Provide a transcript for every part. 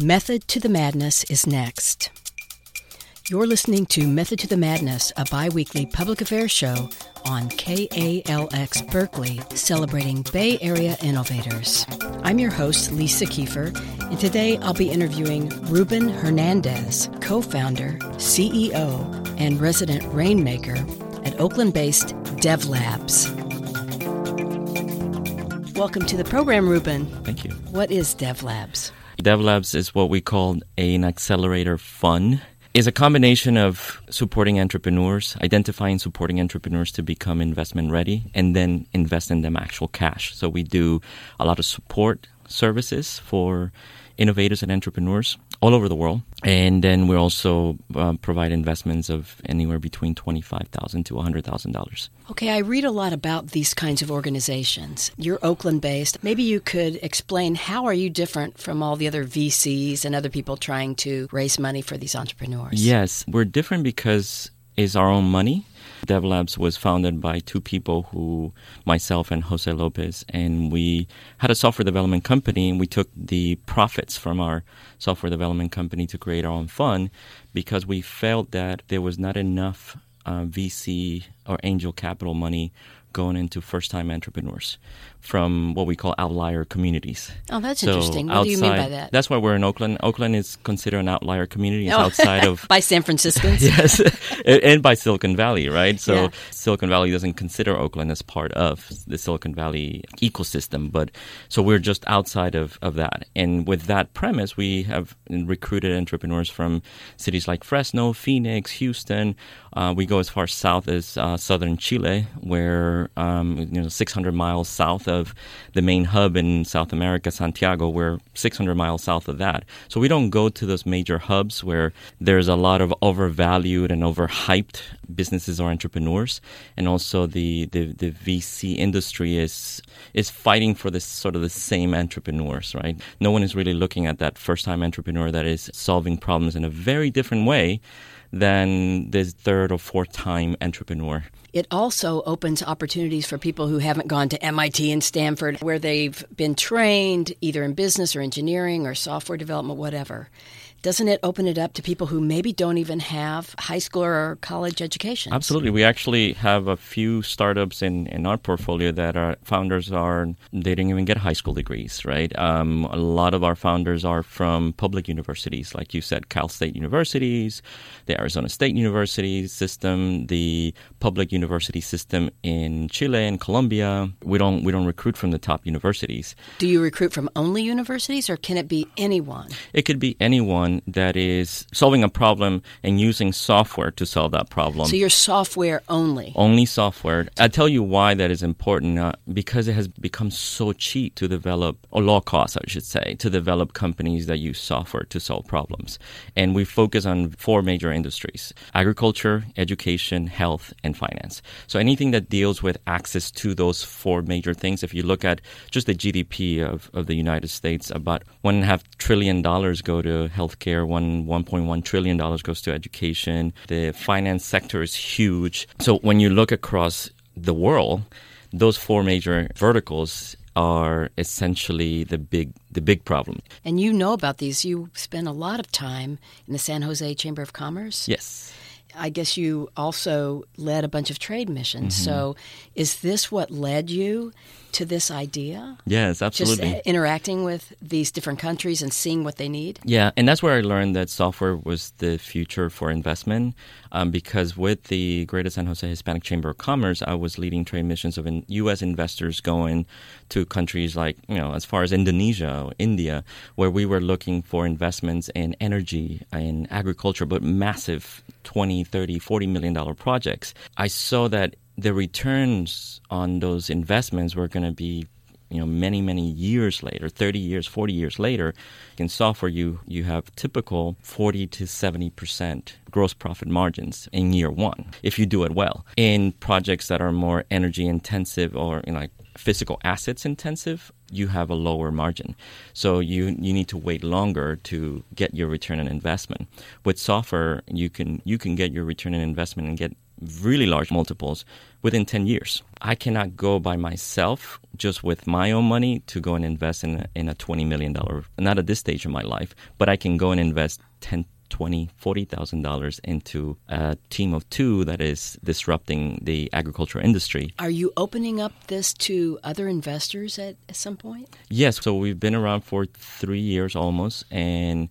Method to the Madness is next. You're listening to Method to the Madness, a bi weekly public affairs show on KALX Berkeley, celebrating Bay Area innovators. I'm your host, Lisa Kiefer, and today I'll be interviewing Ruben Hernandez, co founder, CEO, and resident rainmaker at Oakland based DevLabs. Welcome to the program, Ruben. Thank you. What is DevLabs? DevLabs is what we call an accelerator fund. Is a combination of supporting entrepreneurs, identifying supporting entrepreneurs to become investment ready, and then invest in them actual cash. So we do a lot of support services for innovators and entrepreneurs all over the world. And then we also uh, provide investments of anywhere between 25,000 to $100,000. Okay, I read a lot about these kinds of organizations. You're Oakland based. Maybe you could explain how are you different from all the other VCs and other people trying to raise money for these entrepreneurs? Yes, we're different because it's our own money DevLabs was founded by two people who, myself and Jose Lopez, and we had a software development company and we took the profits from our software development company to create our own fund because we felt that there was not enough uh, VC or angel capital money going into first time entrepreneurs from what we call outlier communities. Oh, that's so interesting. What outside, do you mean by that? That's why we're in Oakland. Oakland is considered an outlier community. It's oh. outside of by San Franciscans. yes, and by Silicon Valley, right? So yeah. Silicon Valley doesn't consider Oakland as part of the Silicon Valley ecosystem, but so we're just outside of, of that. And with that premise, we have recruited entrepreneurs from cities like Fresno, Phoenix, Houston. Uh, we go as far south as uh, southern Chile, where um, you know 600 miles south of the main hub in South America, Santiago. We're 600 miles south of that. So we don't go to those major hubs where there's a lot of overvalued and overhyped businesses or entrepreneurs, and also the, the, the VC industry is is fighting for this sort of the same entrepreneurs, right? No one is really looking at that first time entrepreneur that is solving problems in a very different way than this third or fourth time entrepreneur. It also opens opportunities for people who haven't gone to MIT and Stanford, where they've been trained either in business or engineering or software development, whatever doesn't it open it up to people who maybe don't even have high school or college education? Absolutely. We actually have a few startups in, in our portfolio that our founders are, they didn't even get high school degrees, right? Um, a lot of our founders are from public universities, like you said, Cal State universities, the Arizona State University system, the public university system in Chile and Colombia. We don't, we don't recruit from the top universities. Do you recruit from only universities or can it be anyone? It could be anyone that is solving a problem and using software to solve that problem. So you're software only? Only software. i tell you why that is important uh, because it has become so cheap to develop, or low cost, I should say, to develop companies that use software to solve problems. And we focus on four major industries agriculture, education, health, and finance. So anything that deals with access to those four major things, if you look at just the GDP of, of the United States, about one and a half trillion dollars go to healthcare healthcare. One 1.1 trillion dollars goes to education. The finance sector is huge. So when you look across the world, those four major verticals are essentially the big the big problem. And you know about these. You spend a lot of time in the San Jose Chamber of Commerce. Yes. I guess you also led a bunch of trade missions. Mm-hmm. So, is this what led you to this idea? Yes, absolutely. Just interacting with these different countries and seeing what they need? Yeah, and that's where I learned that software was the future for investment um, because with the Greater San Jose Hispanic Chamber of Commerce, I was leading trade missions of in U.S. investors going to countries like, you know, as far as Indonesia, India, where we were looking for investments in energy and agriculture, but massive 20, 30, 40 million dollar projects. I saw that the returns on those investments were going to be you know many many years later 30 years 40 years later in software you you have typical 40 to 70% gross profit margins in year 1 if you do it well in projects that are more energy intensive or you know, like physical assets intensive you have a lower margin. So you you need to wait longer to get your return on investment. With software, you can you can get your return on investment and get really large multiples within 10 years. I cannot go by myself just with my own money to go and invest in a, in a $20 million, not at this stage of my life, but I can go and invest 10, twenty, forty thousand dollars into a team of two that is disrupting the agriculture industry. Are you opening up this to other investors at, at some point? Yes. So we've been around for three years almost, and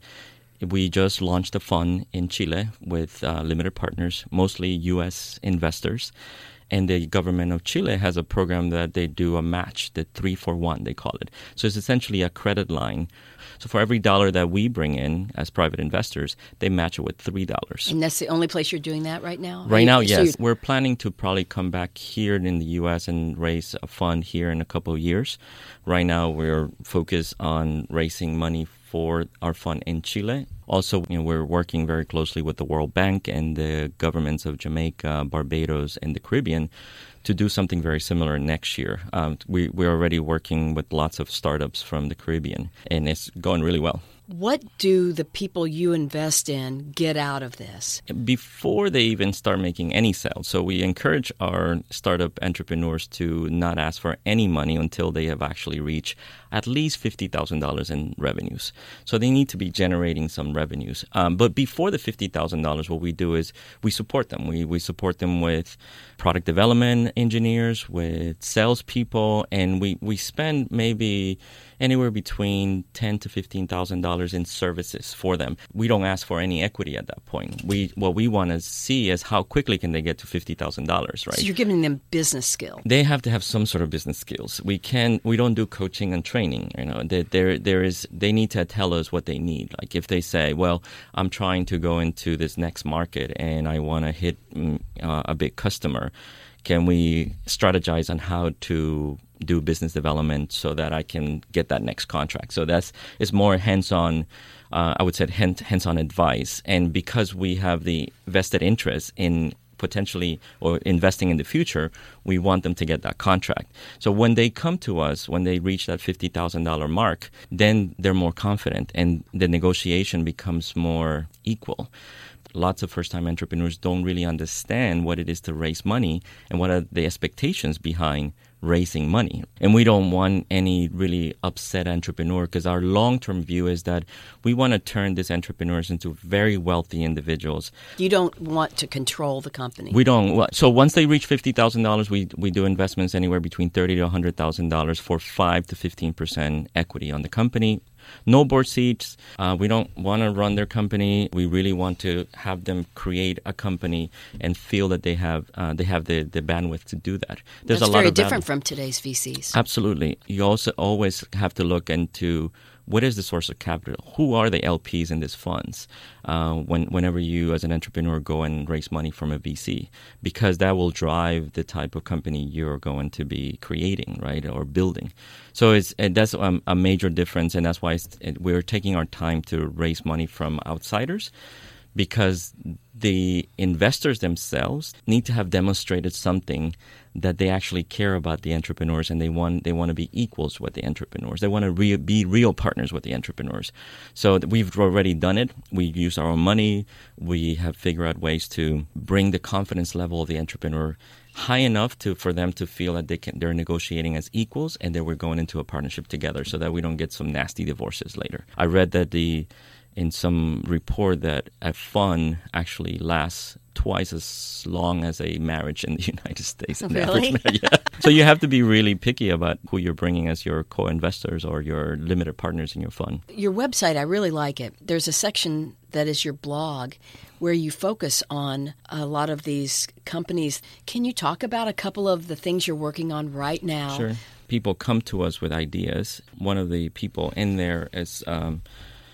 we just launched a fund in Chile with uh, limited partners, mostly U.S. investors. And the government of Chile has a program that they do a match, the three for one, they call it. So it's essentially a credit line. So for every dollar that we bring in as private investors, they match it with three dollars. And that's the only place you're doing that right now. Right now, yes. So We're planning to probably come back here in the U.S. and raise a fund here in a couple of years. Right now, we're focused on raising money for our fund in Chile. Also, you know, we're working very closely with the World Bank and the governments of Jamaica, Barbados, and the Caribbean to do something very similar next year. Um, we, we're already working with lots of startups from the Caribbean, and it's going really well. What do the people you invest in get out of this? Before they even start making any sales. So we encourage our startup entrepreneurs to not ask for any money until they have actually reached at least $50,000 in revenues. So they need to be generating some revenues. Um, but before the $50,000, what we do is we support them. We, we support them with product development engineers, with salespeople, and we, we spend maybe anywhere between ten to fifteen thousand dollars in services for them. We don't ask for any equity at that point. We what we want to see is how quickly can they get to fifty thousand dollars, right? So you're giving them business skill. They have to have some sort of business skills. We can we don't do coaching and training. You know, there there is they need to tell us what they need. Like if they say, well, I'm trying to go into this next market and I want to hit mm, uh, a big customer can we strategize on how to do business development so that I can get that next contract? So that's it's more hands-on. Uh, I would say hands-on advice, and because we have the vested interest in potentially or investing in the future, we want them to get that contract. So when they come to us, when they reach that $50,000 mark, then they're more confident and the negotiation becomes more equal lots of first time entrepreneurs don't really understand what it is to raise money and what are the expectations behind raising money. And we don't want any really upset entrepreneur because our long term view is that we want to turn these entrepreneurs into very wealthy individuals. You don't want to control the company. We don't. So once they reach fifty thousand dollars, we we do investments anywhere between thirty to hundred thousand dollars for five to fifteen percent equity on the company no board seats. Uh, we don't want to run their company. We really want to have them create a company and feel that they have uh, they have the, the bandwidth to do that. There's That's a lot very different from today's VCs. Absolutely. You also always have to look into what is the source of capital? Who are the LPs in these funds? Uh, when, whenever you, as an entrepreneur, go and raise money from a VC, because that will drive the type of company you're going to be creating, right, or building. So it's that's a, a major difference, and that's why it, we're taking our time to raise money from outsiders because the investors themselves need to have demonstrated something that they actually care about the entrepreneurs and they want they want to be equals with the entrepreneurs. They want to re- be real partners with the entrepreneurs. So we've already done it. We use our own money. We have figured out ways to bring the confidence level of the entrepreneur high enough to for them to feel that they can they're negotiating as equals and that we're going into a partnership together so that we don't get some nasty divorces later. I read that the in some report that a fund actually lasts twice as long as a marriage in the United States. Really? yeah. so you have to be really picky about who you're bringing as your co-investors or your limited partners in your fund. Your website, I really like it. There's a section that is your blog where you focus on a lot of these companies. Can you talk about a couple of the things you're working on right now? Sure. People come to us with ideas. One of the people in there is um,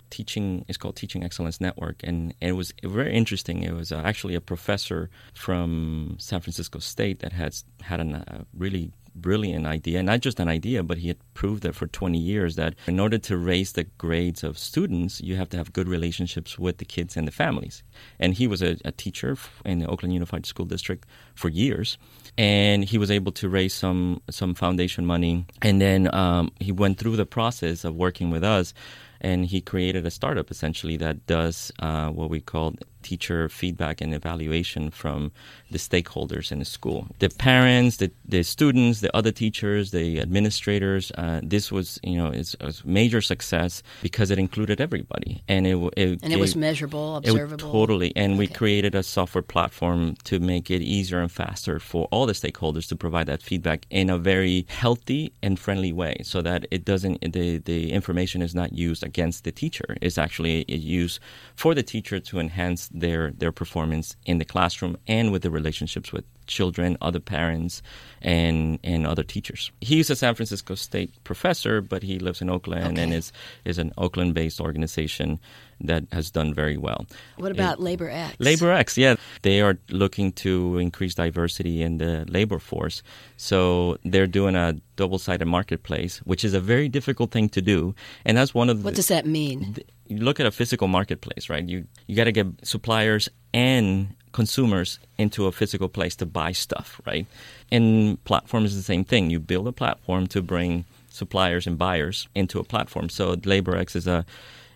teaching it's called Teaching Excellence Network, and, and it was very interesting. It was uh, actually a professor from San Francisco State that has had a uh, really brilliant idea, not just an idea, but he had proved that for 20 years that in order to raise the grades of students, you have to have good relationships with the kids and the families. And he was a, a teacher in the Oakland Unified School District for years, and he was able to raise some some foundation money, and then um, he went through the process of working with us and he created a startup essentially that does uh, what we call teacher feedback and evaluation from the stakeholders in the school. The parents the, the students the other teachers the administrators uh, this was you know it's, a major success because it included everybody. And it, it and it, it was measurable observable? totally. And okay. we created a software platform to make it easier and faster for all the stakeholders to provide that feedback in a very healthy and friendly way so that it doesn't the, the information is not used against the teacher it's actually used for the teacher to enhance their their performance in the classroom and with the relationships with children, other parents, and and other teachers. He's a San Francisco State professor, but he lives in Oakland okay. and is is an Oakland-based organization that has done very well. What about it, Labor X? Labor X, yeah, they are looking to increase diversity in the labor force. So they're doing a double-sided marketplace, which is a very difficult thing to do, and that's one of the. what does that mean? The, you look at a physical marketplace, right? You you got to get suppliers and consumers into a physical place to buy stuff, right? And platform is the same thing. You build a platform to bring suppliers and buyers into a platform. So LaborX is a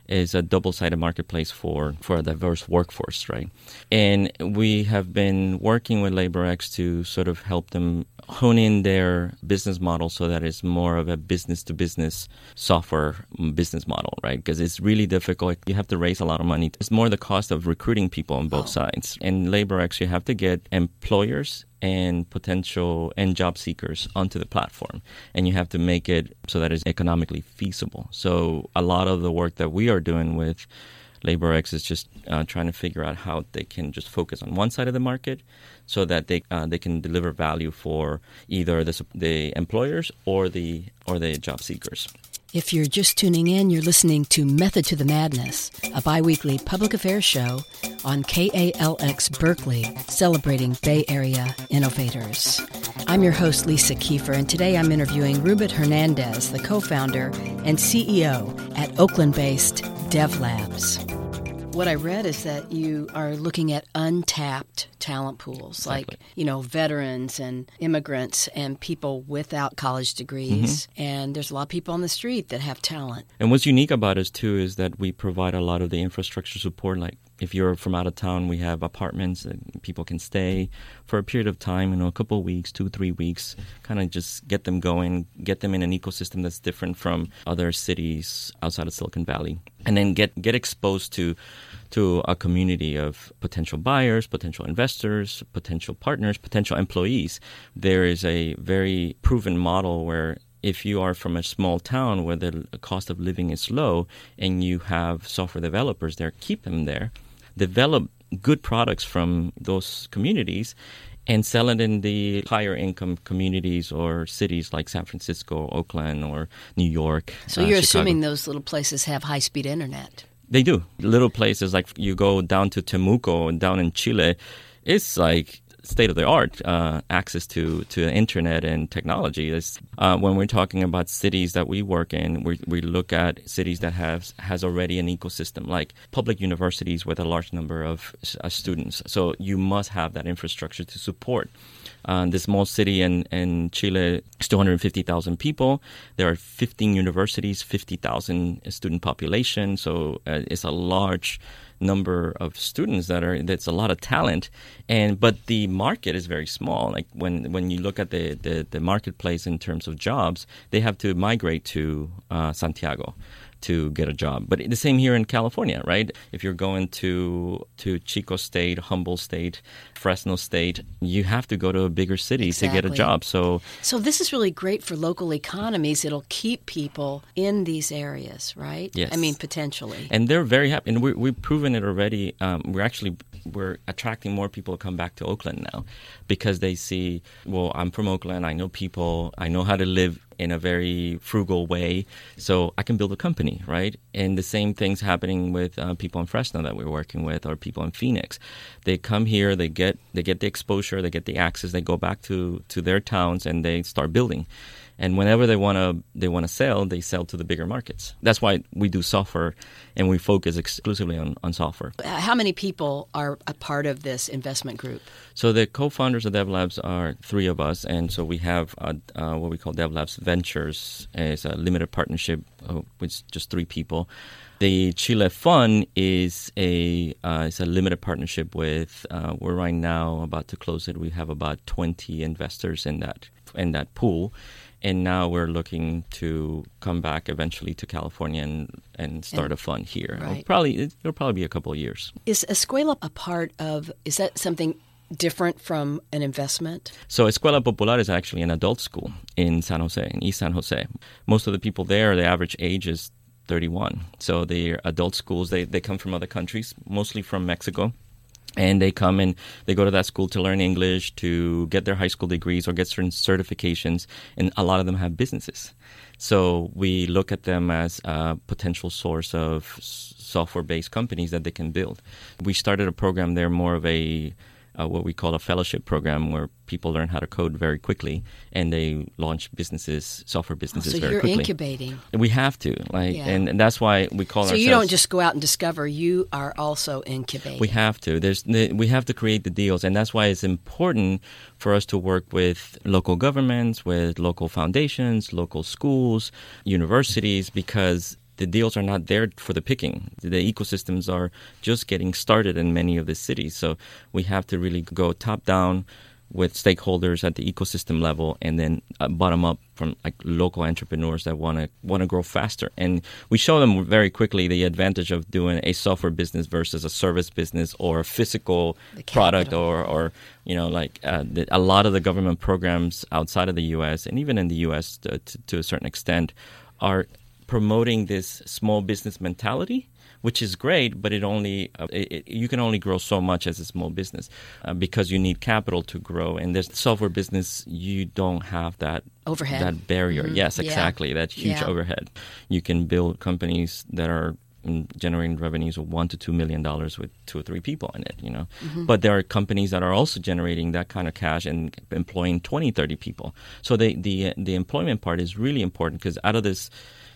is a double-sided marketplace for, for a diverse workforce, right? And we have been working with LaborX to sort of help them hone in their business model so that it's more of a business to business software business model, right? Because it's really difficult. You have to raise a lot of money. It's more the cost of recruiting people on both oh. sides. And LaborX, you have to get employers and potential and job seekers onto the platform. And you have to make it so that it's economically feasible. So a lot of the work that we are doing with LaborX is just uh, trying to figure out how they can just focus on one side of the market, so that they uh, they can deliver value for either the the employers or the or the job seekers. If you're just tuning in, you're listening to Method to the Madness, a biweekly public affairs show on KALX Berkeley, celebrating Bay Area innovators. I'm your host, Lisa Kiefer, and today I'm interviewing Ruben Hernandez, the co founder and CEO at Oakland based DevLabs. What I read is that you are looking at untapped talent pools, exactly. like, you know, veterans and immigrants and people without college degrees. Mm-hmm. And there's a lot of people on the street that have talent. And what's unique about us, too, is that we provide a lot of the infrastructure support. Like, if you're from out of town, we have apartments and people can stay for a period of time, you know, a couple of weeks, two, three weeks, kind of just get them going, get them in an ecosystem that's different from other cities outside of Silicon Valley and then get get exposed to to a community of potential buyers, potential investors, potential partners, potential employees. There is a very proven model where if you are from a small town where the cost of living is low and you have software developers there, keep them there, develop good products from those communities and sell it in the higher income communities or cities like San Francisco, Oakland, or New York. So uh, you're Chicago. assuming those little places have high speed internet? They do. Little places like you go down to Temuco and down in Chile, it's like state of the art uh, access to to the internet and technology. Uh, when we're talking about cities that we work in, we, we look at cities that have has already an ecosystem, like public universities with a large number of uh, students. So you must have that infrastructure to support. Uh, the small city in, in Chile is 250,000 people. There are 15 universities, 50,000 student population. So uh, it's a large number of students that are that's a lot of talent. And but the market is very small. Like when when you look at the the, the marketplace in terms of jobs they have to migrate to uh, santiago to get a job. But the same here in California, right? If you're going to to Chico State, Humboldt State, Fresno State, you have to go to a bigger city exactly. to get a job. So So this is really great for local economies. It'll keep people in these areas, right? Yes. I mean potentially. And they're very happy and we we've proven it already. Um, we're actually we're attracting more people to come back to Oakland now because they see, well, I'm from Oakland, I know people, I know how to live in a very frugal way, so I can build a company, right? And the same thing's happening with uh, people in Fresno that we're working with, or people in Phoenix. They come here, they get they get the exposure, they get the access, they go back to to their towns, and they start building. And whenever they want to they want to sell, they sell to the bigger markets. That's why we do software, and we focus exclusively on, on software. How many people are a part of this investment group? So the co-founders of DevLabs are three of us, and so we have uh, uh, what we call DevLabs Ventures as a limited partnership uh, with just three people. The Chile Fund is a uh, it's a limited partnership with. Uh, we're right now about to close it. We have about twenty investors in that in that pool, and now we're looking to come back eventually to California and, and start and, a fund here. Right. It'll probably it'll probably be a couple of years. Is Escuela a part of? Is that something different from an investment? So Escuela Popular is actually an adult school in San Jose, in East San Jose. Most of the people there, the average age is 31. So they're adult schools. They they come from other countries, mostly from Mexico and they come and they go to that school to learn English, to get their high school degrees or get certain certifications, and a lot of them have businesses. So we look at them as a potential source of software-based companies that they can build. We started a program there, more of a uh, what we call a fellowship program where people learn how to code very quickly and they launch businesses, software businesses oh, so very you're quickly. incubating. We have to, like, yeah. and, and, that's why we call. So you don't just go out and discover; you are also incubating. We have to. There's we have to create the deals, and that's why it's important for us to work with local governments, with local foundations, local schools, universities, because the deals are not there for the picking. The ecosystems are just getting started in many of the cities. So we have to really go top down with stakeholders at the ecosystem level and then uh, bottom up from like local entrepreneurs that want to want to grow faster and we show them very quickly the advantage of doing a software business versus a service business or a physical product or or you know like uh, the, a lot of the government programs outside of the US and even in the US to, to, to a certain extent are promoting this small business mentality which is great, but it only uh, it, you can only grow so much as a small business uh, because you need capital to grow. And there's software business, you don't have that overhead, that barrier. Mm-hmm. Yes, exactly, yeah. that huge yeah. overhead. You can build companies that are generating revenues of one to two million dollars with two or three people in it you know mm-hmm. but there are companies that are also generating that kind of cash and employing 20 30 people so the the the employment part is really important because out of this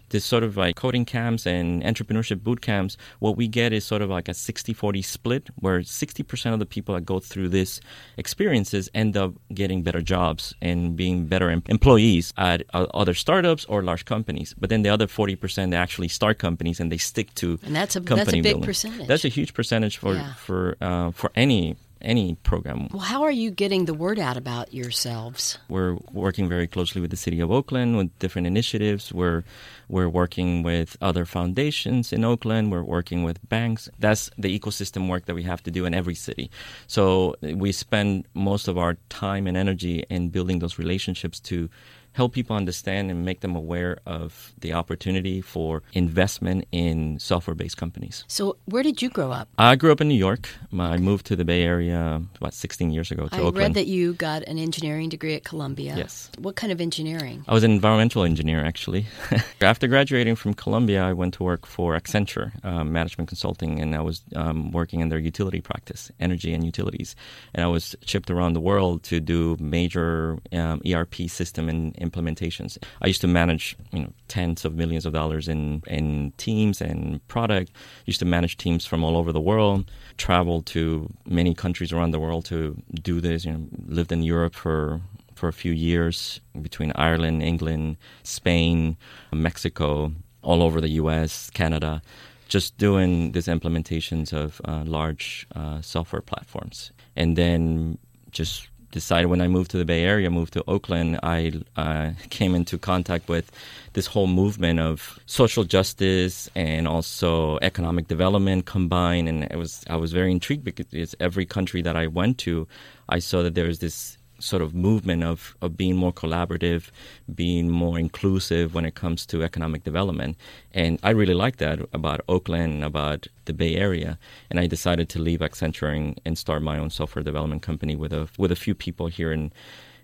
this sort of like coding camps and entrepreneurship boot camps, what we get is sort of like a 60 40 split where 60% of the people that go through this experiences end up getting better jobs and being better em- employees at uh, other startups or large companies. But then the other 40% they actually start companies and they stick to and that's a, company that's a big building. percentage. That's a huge percentage for, yeah. for, uh, for any any program. Well, how are you getting the word out about yourselves? We're working very closely with the city of Oakland with different initiatives. We're we're working with other foundations in Oakland. We're working with banks. That's the ecosystem work that we have to do in every city. So we spend most of our time and energy in building those relationships to help people understand and make them aware of the opportunity for investment in software based companies. So, where did you grow up? I grew up in New York. I moved to the Bay Area about 16 years ago to I Oakland. read that you got an engineering degree at Columbia. Yes. What kind of engineering? I was an environmental engineer, actually. After graduating from Columbia, I went to work for Accenture um, Management Consulting, and I was um, working in their utility practice, energy and utilities. And I was shipped around the world to do major um, ERP system and implementations. I used to manage you know tens of millions of dollars in in teams and product. Used to manage teams from all over the world. Traveled to many countries around the world to do this. You know, lived in Europe for for a few years between Ireland, England, Spain, Mexico, all over the U.S., Canada just doing these implementations of uh, large uh, software platforms. And then just decided when I moved to the Bay Area, moved to Oakland, I uh, came into contact with this whole movement of social justice and also economic development combined. And it was I was very intrigued because every country that I went to, I saw that there was this sort of movement of, of being more collaborative, being more inclusive when it comes to economic development. And I really like that about Oakland, about the Bay Area. And I decided to leave Accenture and, and start my own software development company with a with a few people here in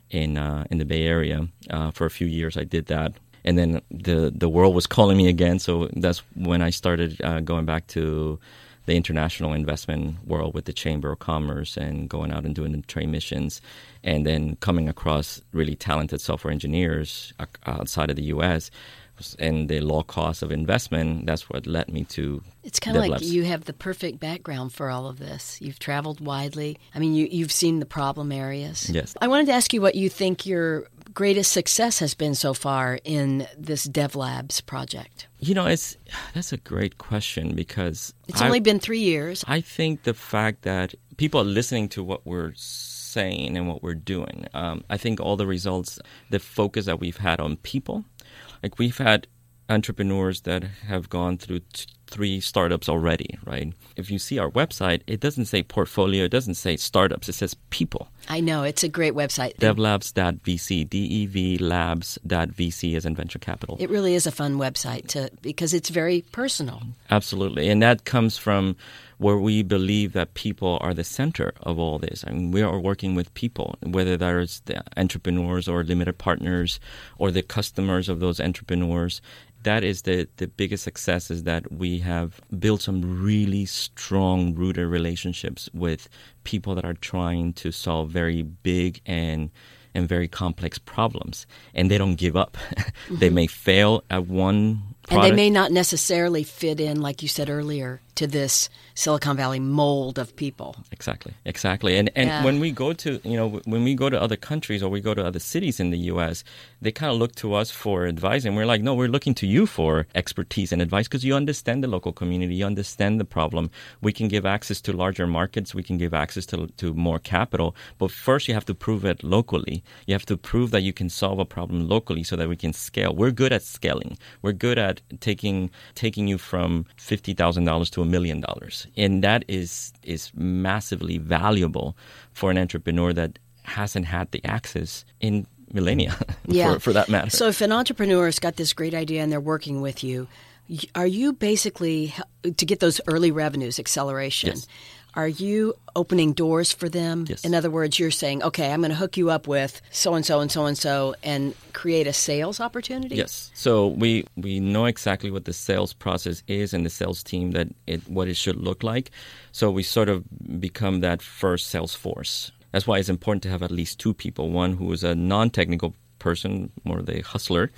in uh, in the Bay Area. Uh, for a few years, I did that. And then the the world was calling me again, so that's when I started uh, going back to the international investment world with the Chamber of Commerce and going out and doing the trade missions, and then coming across really talented software engineers outside of the U.S. and the low cost of investment. That's what led me to. It's kind of like you have the perfect background for all of this. You've traveled widely. I mean, you, you've seen the problem areas. Yes. I wanted to ask you what you think your greatest success has been so far in this DevLabs project? You know, it's that's a great question because it's I, only been three years. I think the fact that people are listening to what we're saying and what we're doing. Um, I think all the results, the focus that we've had on people, like we've had entrepreneurs that have gone through t- three startups already, right? If you see our website, it doesn't say portfolio, it doesn't say startups, it says people. I know, it's a great website. devlabs.vc, D-E-V labs.vc as in venture capital. It really is a fun website to because it's very personal. Absolutely. And that comes from where we believe that people are the center of all this. I mean, we are working with people, whether that is the entrepreneurs or limited partners or the customers of those entrepreneurs that is the, the biggest success is that we have built some really strong rooted relationships with people that are trying to solve very big and and very complex problems and they don't give up mm-hmm. they may fail at one Product. And they may not necessarily fit in, like you said earlier, to this Silicon Valley mold of people. Exactly, exactly. And and yeah. when we go to you know when we go to other countries or we go to other cities in the U.S., they kind of look to us for advice, and we're like, no, we're looking to you for expertise and advice because you understand the local community, you understand the problem. We can give access to larger markets, we can give access to to more capital, but first you have to prove it locally. You have to prove that you can solve a problem locally so that we can scale. We're good at scaling. We're good at taking taking you from fifty thousand dollars to a million dollars, and that is is massively valuable for an entrepreneur that hasn't had the access in millennia, yeah. for, for that matter. So, if an entrepreneur's got this great idea and they're working with you, are you basically to get those early revenues acceleration? Yes. Are you opening doors for them? Yes. In other words, you're saying, okay, I'm going to hook you up with so and so and so and so and create a sales opportunity? Yes. So we, we know exactly what the sales process is and the sales team that it what it should look like. So we sort of become that first sales force. That's why it's important to have at least two people, one who is a non-technical person, more the hustler,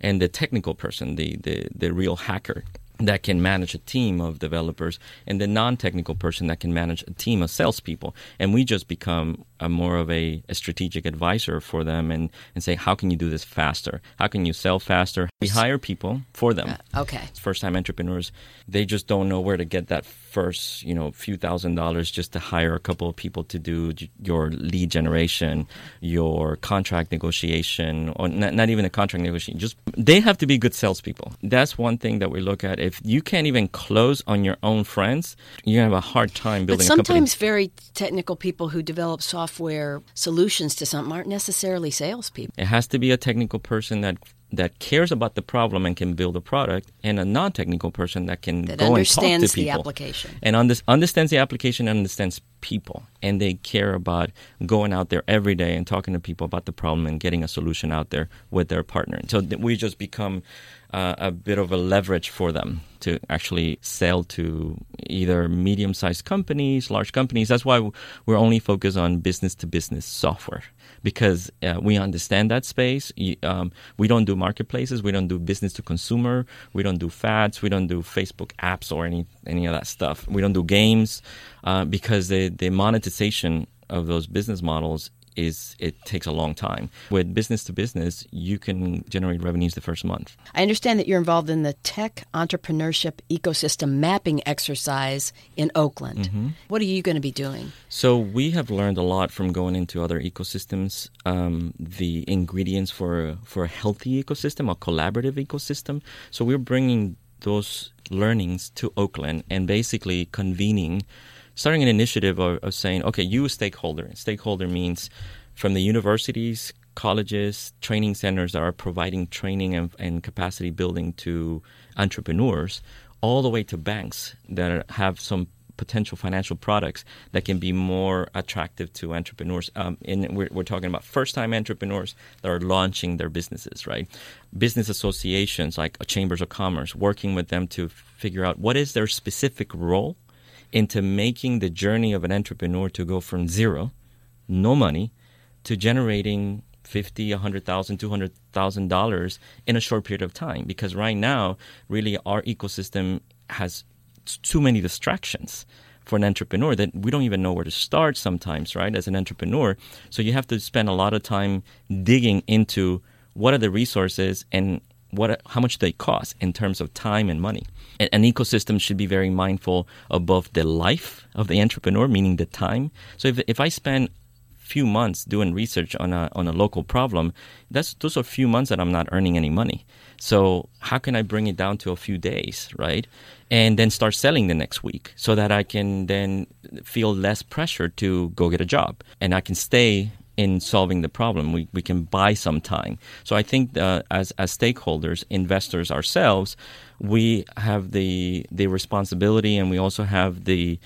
and the technical person, the, the, the real hacker that can manage a team of developers and the non-technical person that can manage a team of salespeople. And we just become a more of a, a, strategic advisor for them and, and say, how can you do this faster? How can you sell faster? We hire people for them. Uh, okay. First-time entrepreneurs, they just don't know where to get that first, you know, few thousand dollars just to hire a couple of people to do your lead generation, your contract negotiation, or not, not even a contract negotiation. Just they have to be good salespeople. That's one thing that we look at. If you can't even close on your own friends, you're gonna have a hard time building. But sometimes very technical people who develop software solutions to something aren't necessarily salespeople. It has to be a technical person that that cares about the problem and can build a product, and a non-technical person that can that go and talk to people the application. and under, understands the application and understands people, and they care about going out there every day and talking to people about the problem and getting a solution out there with their partner. So we just become uh, a bit of a leverage for them to actually sell to either medium-sized companies, large companies. That's why we're only focused on business-to-business software because uh, we understand that space. Um, we don't do marketplaces. We don't do business to consumer. We don't do fads. We don't do Facebook apps or any any of that stuff. We don't do games uh, because the the monetization of those business models is it takes a long time. With business to business, you can generate revenues the first month. I understand that you're involved in the tech entrepreneurship ecosystem mapping exercise in Oakland. Mm-hmm. What are you going to be doing? So we have learned a lot from going into other ecosystems. Um, the ingredients for for a healthy ecosystem, a collaborative ecosystem. So we're bringing those learnings to Oakland and basically convening starting an initiative of, of saying, okay, you a stakeholder. Stakeholder means from the universities, colleges, training centers that are providing training and, and capacity building to entrepreneurs, all the way to banks that have some potential financial products that can be more attractive to entrepreneurs. Um, and we're, we're talking about first time entrepreneurs that are launching their businesses, right? Business associations like chambers of commerce, working with them to figure out what is their specific role into making the journey of an entrepreneur to go from zero, no money, to generating fifty, a hundred thousand, two hundred thousand dollars in a short period of time. Because right now, really, our ecosystem has too many distractions for an entrepreneur that we don't even know where to start sometimes, right? As an entrepreneur, so you have to spend a lot of time digging into what are the resources and what how much they cost in terms of time and money. An ecosystem should be very mindful of both the life of the entrepreneur, meaning the time. So if if I spend few months doing research on a on a local problem, that's those are a few months that I'm not earning any money. So how can I bring it down to a few days, right? And then start selling the next week so that I can then feel less pressure to go get a job and I can stay in solving the problem. We, we can buy some time. So I think uh, as, as stakeholders, investors ourselves, we have the the responsibility and we also have the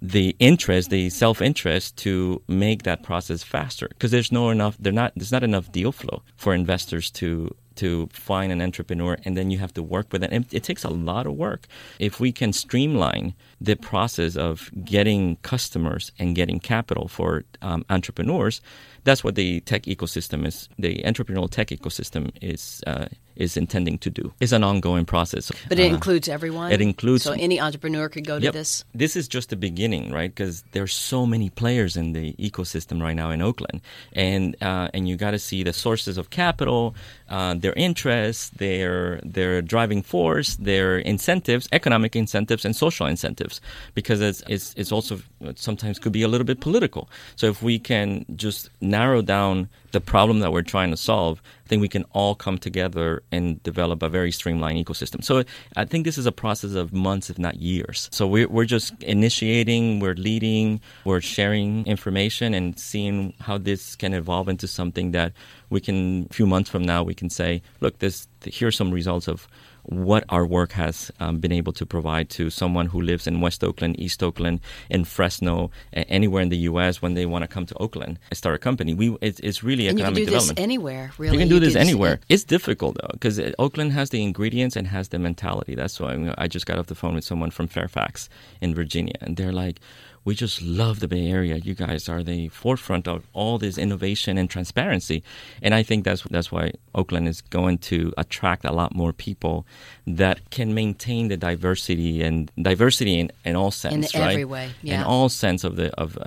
the interest, the self interest to make that process faster because there's no enough. There not there's not enough deal flow for investors to to find an entrepreneur and then you have to work with it. And it takes a lot of work. If we can streamline the process of getting customers and getting capital for um, entrepreneurs, that's what the tech ecosystem is. The entrepreneurial tech ecosystem is uh, is intending to do. It's an ongoing process. But it uh, includes everyone. It includes so any entrepreneur could go yep. to this. This is just the beginning, right? Because there's so many players in the ecosystem right now in Oakland, and uh, and you got to see the sources of capital, uh, their interests, their their driving force, their incentives, economic incentives, and social incentives, because it's it's, it's also sometimes could be a little bit political. So if we can just narrow down the problem that we're trying to solve, I think we can all come together and develop a very streamlined ecosystem. So I think this is a process of months, if not years. So we're, we're just initiating, we're leading, we're sharing information and seeing how this can evolve into something that we can, a few months from now, we can say, look, this, here's some results of what our work has um, been able to provide to someone who lives in West Oakland, East Oakland, in Fresno, anywhere in the U.S. when they want to come to Oakland and start a company. We it's, it's really and economic you can do development. This anywhere, really. You can do you this anywhere. It's difficult though because Oakland has the ingredients and has the mentality. That's why I just got off the phone with someone from Fairfax in Virginia, and they're like we just love the Bay Area. You guys are the forefront of all this innovation and transparency, and I think that's that's why Oakland is going to attract a lot more people that can maintain the diversity and diversity in, in all sense, in right? every way, yeah. In all sense of the of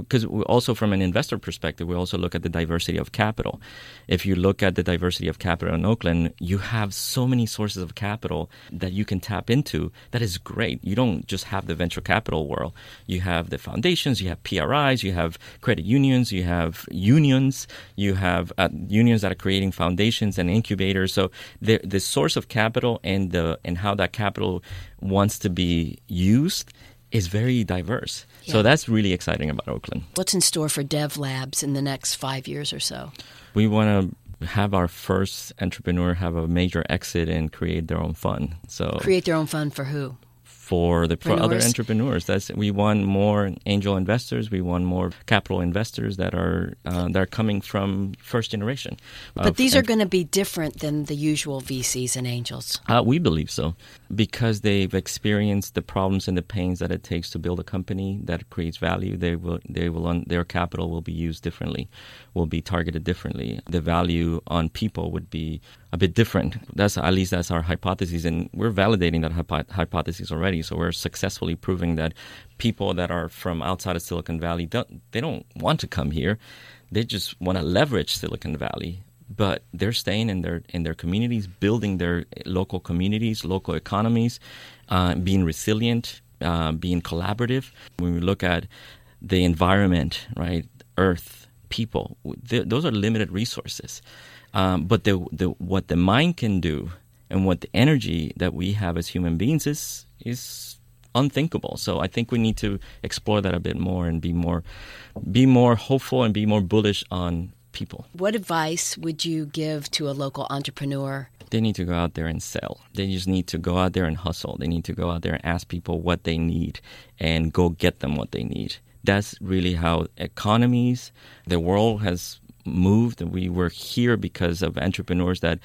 because uh, also from an investor perspective, we also look at the diversity of capital. If you look at the diversity of capital in Oakland, you have so many sources of capital that you can tap into. That is great. You don't just have the venture capital world. You have the foundations, you have PRIs, you have credit unions, you have unions, you have uh, unions that are creating foundations and incubators. So the the source of capital and the and how that capital wants to be used is very diverse. Yeah. So that's really exciting about Oakland. What's in store for Dev Labs in the next five years or so? We want to have our first entrepreneur have a major exit and create their own fund. So create their own fund for who? For the for other entrepreneurs. That's we want more angel investors. We want more capital investors that are uh, that are coming from first generation. But these are going to be different than the usual VCs and angels. Uh, we believe so because they've experienced the problems and the pains that it takes to build a company that creates value. They will they will un, their capital will be used differently, will be targeted differently. The value on people would be a bit different. That's at least that's our hypothesis, and we're validating that hypo- hypothesis already. So we're successfully proving that people that are from outside of Silicon Valley don't they don't want to come here. They just want to leverage Silicon Valley, but they're staying in their in their communities, building their local communities, local economies, uh, being resilient, uh, being collaborative. When we look at the environment, right, Earth, people, th- those are limited resources. Um, but the, the, what the mind can do and what the energy that we have as human beings is is unthinkable. So I think we need to explore that a bit more and be more be more hopeful and be more bullish on people. What advice would you give to a local entrepreneur? They need to go out there and sell. They just need to go out there and hustle. They need to go out there and ask people what they need and go get them what they need. That's really how economies, the world has moved. We were here because of entrepreneurs that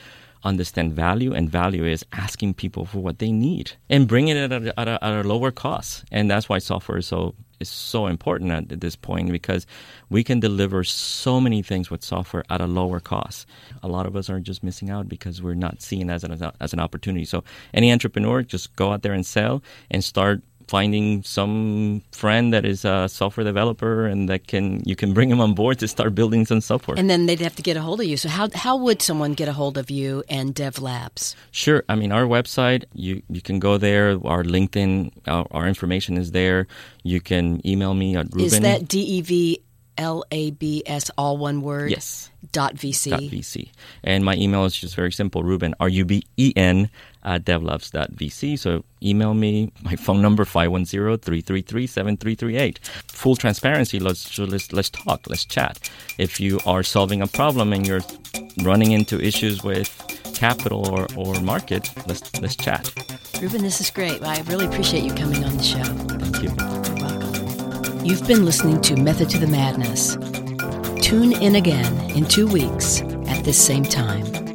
understand value, and value is asking people for what they need and bringing it at a, at a, at a lower cost. And that's why software is so is so important at this point because we can deliver so many things with software at a lower cost. A lot of us are just missing out because we're not seeing as an as an opportunity. So any entrepreneur, just go out there and sell and start finding some friend that is a software developer and that can you can bring him on board to start building some software. And then they'd have to get a hold of you. So how how would someone get a hold of you and Dev Labs? Sure. I mean, our website you you can go there. Our LinkedIn, our, our information is there. You can email me at Ruben. Is that D E V L A B S, all one word? Yes. Dot VC. Dot VC. And my email is just very simple Ruben, R U B E N, at devlabs.vc. So email me. My phone number, 510 333 7338. Full transparency, let's, let's, let's talk, let's chat. If you are solving a problem and you're running into issues with capital or, or market, let's, let's chat. Ruben, this is great. I really appreciate you coming on the show. Thank you. You've been listening to Method to the Madness. Tune in again in two weeks at this same time.